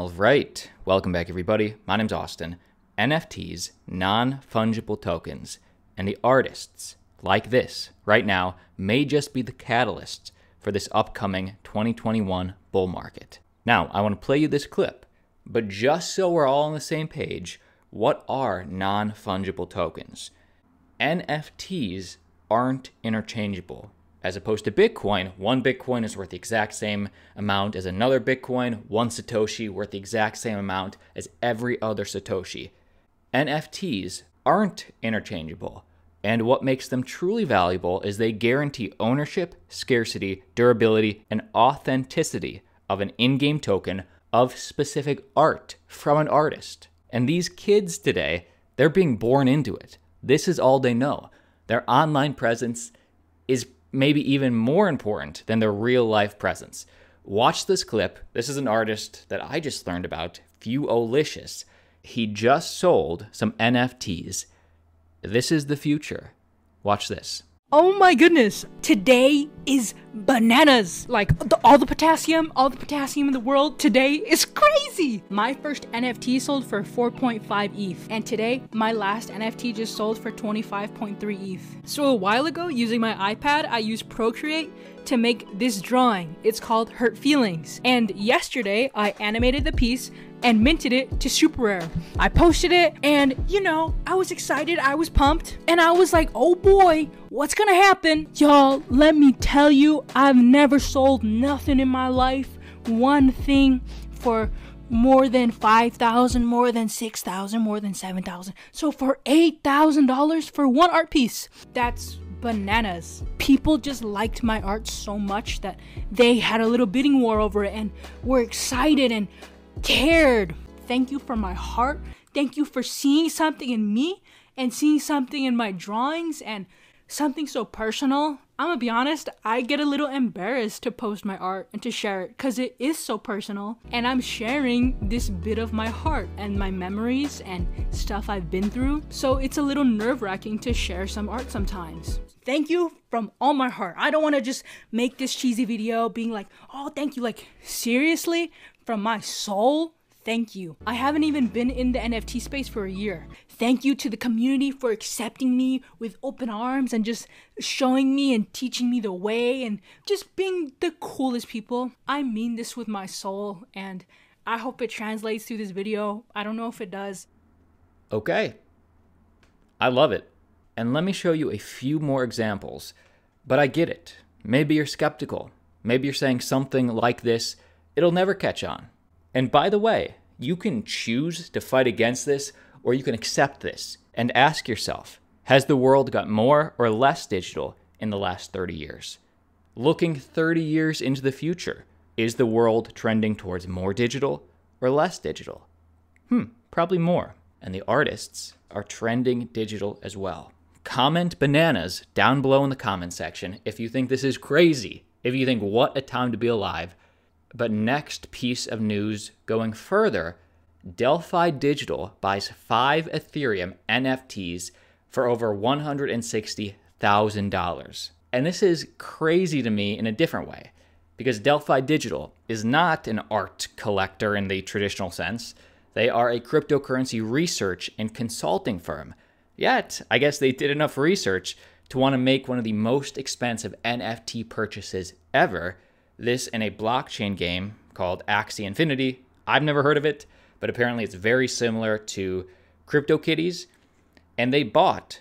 All right, welcome back, everybody. My name's Austin. NFTs, non fungible tokens, and the artists like this right now may just be the catalysts for this upcoming 2021 bull market. Now, I want to play you this clip, but just so we're all on the same page, what are non fungible tokens? NFTs aren't interchangeable. As opposed to Bitcoin, one Bitcoin is worth the exact same amount as another Bitcoin, one Satoshi worth the exact same amount as every other Satoshi. NFTs aren't interchangeable, and what makes them truly valuable is they guarantee ownership, scarcity, durability, and authenticity of an in game token of specific art from an artist. And these kids today, they're being born into it. This is all they know. Their online presence is maybe even more important than their real life presence. Watch this clip. This is an artist that I just learned about, Fewolicious. He just sold some NFTs. This is the future. Watch this. Oh my goodness! Today is bananas! Like, the, all the potassium, all the potassium in the world today is crazy! My first NFT sold for 4.5 ETH, and today, my last NFT just sold for 25.3 ETH. So a while ago, using my iPad, I used Procreate to make this drawing. It's called Hurt Feelings. And yesterday, I animated the piece and minted it to super rare. I posted it and you know, I was excited, I was pumped, and I was like, oh boy, what's gonna happen? Y'all, let me tell you, I've never sold nothing in my life. One thing for more than 5000 more than 6000 more than 7000 so for $8000 for one art piece that's bananas. People just liked my art so much that they had a little bidding war over it and were excited and cared. Thank you for my heart. Thank you for seeing something in me and seeing something in my drawings and something so personal. I'm gonna be honest, I get a little embarrassed to post my art and to share it because it is so personal. And I'm sharing this bit of my heart and my memories and stuff I've been through. So it's a little nerve wracking to share some art sometimes. Thank you from all my heart. I don't wanna just make this cheesy video being like, oh, thank you. Like, seriously, from my soul, thank you. I haven't even been in the NFT space for a year. Thank you to the community for accepting me with open arms and just showing me and teaching me the way and just being the coolest people. I mean this with my soul and I hope it translates through this video. I don't know if it does. Okay. I love it. And let me show you a few more examples. But I get it. Maybe you're skeptical. Maybe you're saying something like this, it'll never catch on. And by the way, you can choose to fight against this or you can accept this and ask yourself Has the world got more or less digital in the last 30 years? Looking 30 years into the future, is the world trending towards more digital or less digital? Hmm, probably more. And the artists are trending digital as well. Comment bananas down below in the comment section if you think this is crazy, if you think what a time to be alive. But next piece of news going further Delphi Digital buys five Ethereum NFTs for over $160,000. And this is crazy to me in a different way because Delphi Digital is not an art collector in the traditional sense. They are a cryptocurrency research and consulting firm. Yet, I guess they did enough research to want to make one of the most expensive NFT purchases ever. This in a blockchain game called Axie Infinity. I've never heard of it but apparently it's very similar to CryptoKitties. And they bought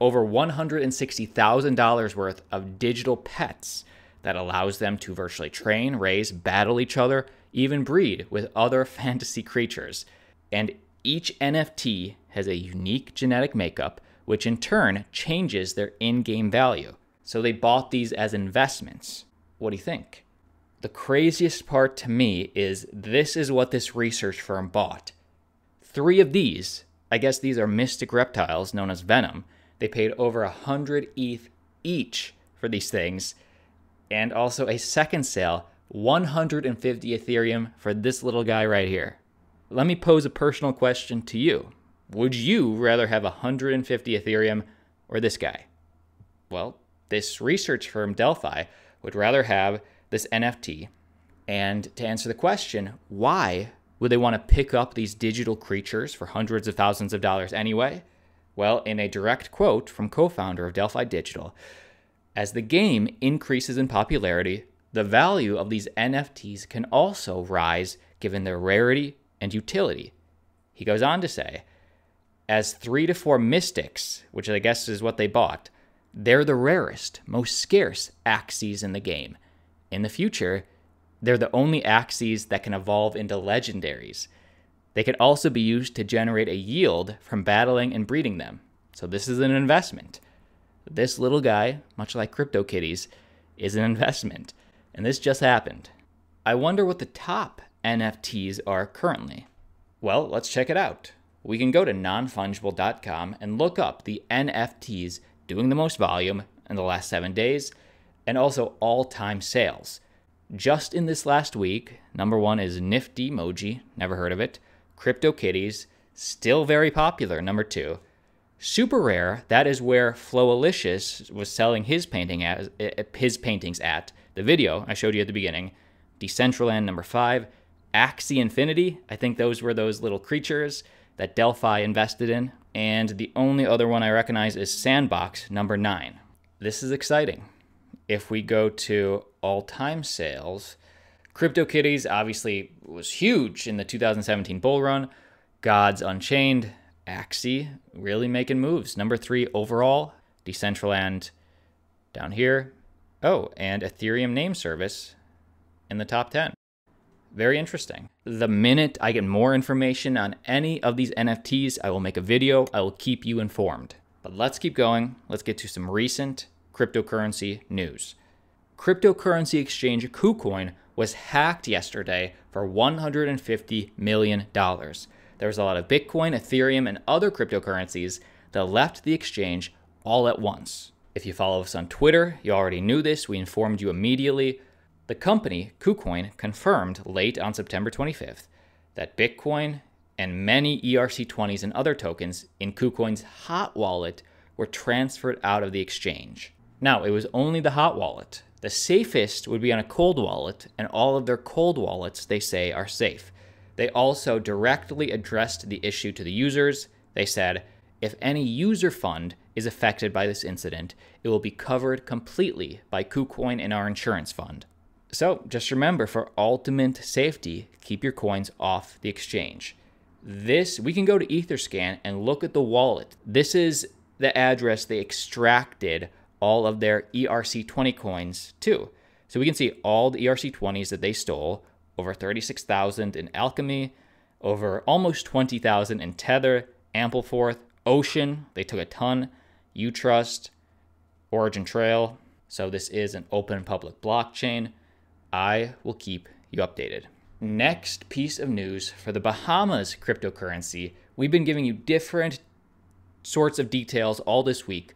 over $160,000 worth of digital pets that allows them to virtually train, raise, battle each other, even breed with other fantasy creatures. And each NFT has a unique genetic makeup, which in turn changes their in game value. So they bought these as investments. What do you think? The craziest part to me is this is what this research firm bought. Three of these, I guess these are mystic reptiles known as Venom, they paid over a 100 ETH each for these things. And also a second sale, 150 Ethereum for this little guy right here. Let me pose a personal question to you. Would you rather have 150 Ethereum or this guy? Well, this research firm, Delphi, would rather have this NFT. And to answer the question, why Would they want to pick up these digital creatures for hundreds of thousands of dollars anyway? Well, in a direct quote from co founder of Delphi Digital, as the game increases in popularity, the value of these NFTs can also rise given their rarity and utility. He goes on to say, as three to four mystics, which I guess is what they bought, they're the rarest, most scarce Axies in the game. In the future, they're the only Axies that can evolve into legendaries. They can also be used to generate a yield from battling and breeding them. So this is an investment. This little guy, much like CryptoKitties, is an investment. And this just happened. I wonder what the top NFTs are currently. Well, let's check it out. We can go to nonfungible.com and look up the NFTs doing the most volume in the last seven days and also all time sales. Just in this last week, number one is Nifty Emoji, never heard of it. CryptoKitties, still very popular, number two. Super rare, that is where Flowalicious was selling his painting at, eh, his paintings at. The video I showed you at the beginning. Decentraland number five. Axie Infinity, I think those were those little creatures that Delphi invested in. And the only other one I recognize is Sandbox number nine. This is exciting. If we go to all time sales, CryptoKitties obviously was huge in the 2017 bull run. Gods Unchained, Axie really making moves. Number three overall, Decentraland down here. Oh, and Ethereum name service in the top 10. Very interesting. The minute I get more information on any of these NFTs, I will make a video. I will keep you informed. But let's keep going. Let's get to some recent cryptocurrency news. Cryptocurrency exchange KuCoin was hacked yesterday for $150 million. There was a lot of Bitcoin, Ethereum, and other cryptocurrencies that left the exchange all at once. If you follow us on Twitter, you already knew this. We informed you immediately. The company, KuCoin, confirmed late on September 25th that Bitcoin and many ERC20s and other tokens in KuCoin's hot wallet were transferred out of the exchange. Now, it was only the hot wallet. The safest would be on a cold wallet, and all of their cold wallets, they say, are safe. They also directly addressed the issue to the users. They said, if any user fund is affected by this incident, it will be covered completely by KuCoin and our insurance fund. So just remember for ultimate safety, keep your coins off the exchange. This, we can go to Etherscan and look at the wallet. This is the address they extracted all of their ERC20 coins too. So we can see all the ERC20s that they stole, over 36,000 in Alchemy, over almost 20,000 in Tether, Ampleforth, Ocean, they took a ton, Utrust, Origin Trail. So this is an open public blockchain. I will keep you updated. Next piece of news for the Bahamas cryptocurrency. We've been giving you different sorts of details all this week,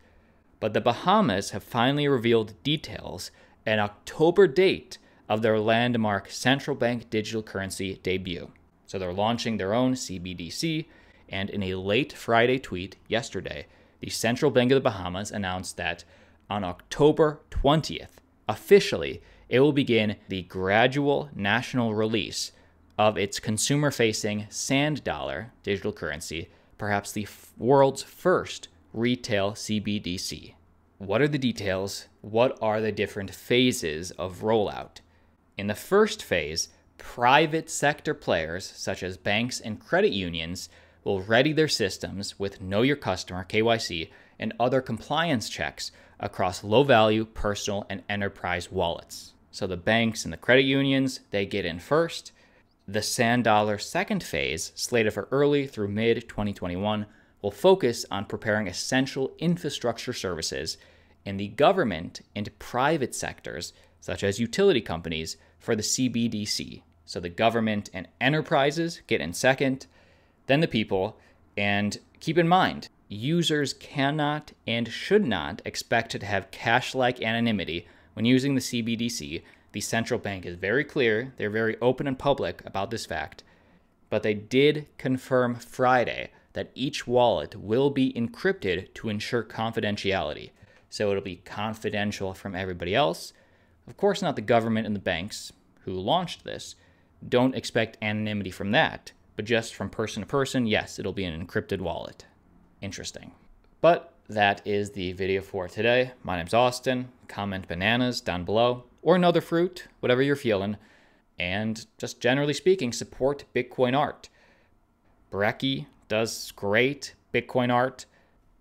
but the Bahamas have finally revealed details an October date of their landmark central bank digital currency debut. So they're launching their own CBDC, and in a late Friday tweet yesterday, the Central Bank of the Bahamas announced that on October 20th, officially, it will begin the gradual national release of its consumer facing Sand Dollar digital currency, perhaps the f- world's first retail CBDC. What are the details? What are the different phases of rollout? In the first phase, private sector players such as banks and credit unions will ready their systems with Know Your Customer KYC and other compliance checks across low value personal and enterprise wallets. So the banks and the credit unions, they get in first. The Sand Dollar second phase, slated for early through mid 2021, will focus on preparing essential infrastructure services in the government and private sectors, such as utility companies, for the CBDC. So the government and enterprises get in second, then the people. And keep in mind, users cannot and should not expect to have cash like anonymity when using the CBDC, the central bank is very clear, they're very open and public about this fact, but they did confirm Friday that each wallet will be encrypted to ensure confidentiality. So it'll be confidential from everybody else. Of course, not the government and the banks who launched this, don't expect anonymity from that. But just from person to person, yes, it'll be an encrypted wallet. Interesting. But that is the video for today. My name's Austin. Comment bananas down below, or another fruit, whatever you're feeling. And just generally speaking, support Bitcoin art. Brekkie does great Bitcoin art.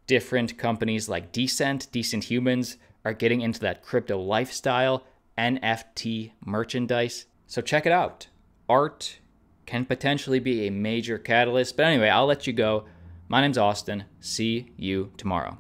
Different companies like Decent, Decent Humans are getting into that crypto lifestyle, NFT merchandise. So check it out. Art can potentially be a major catalyst. But anyway, I'll let you go. My name's Austin. See you tomorrow.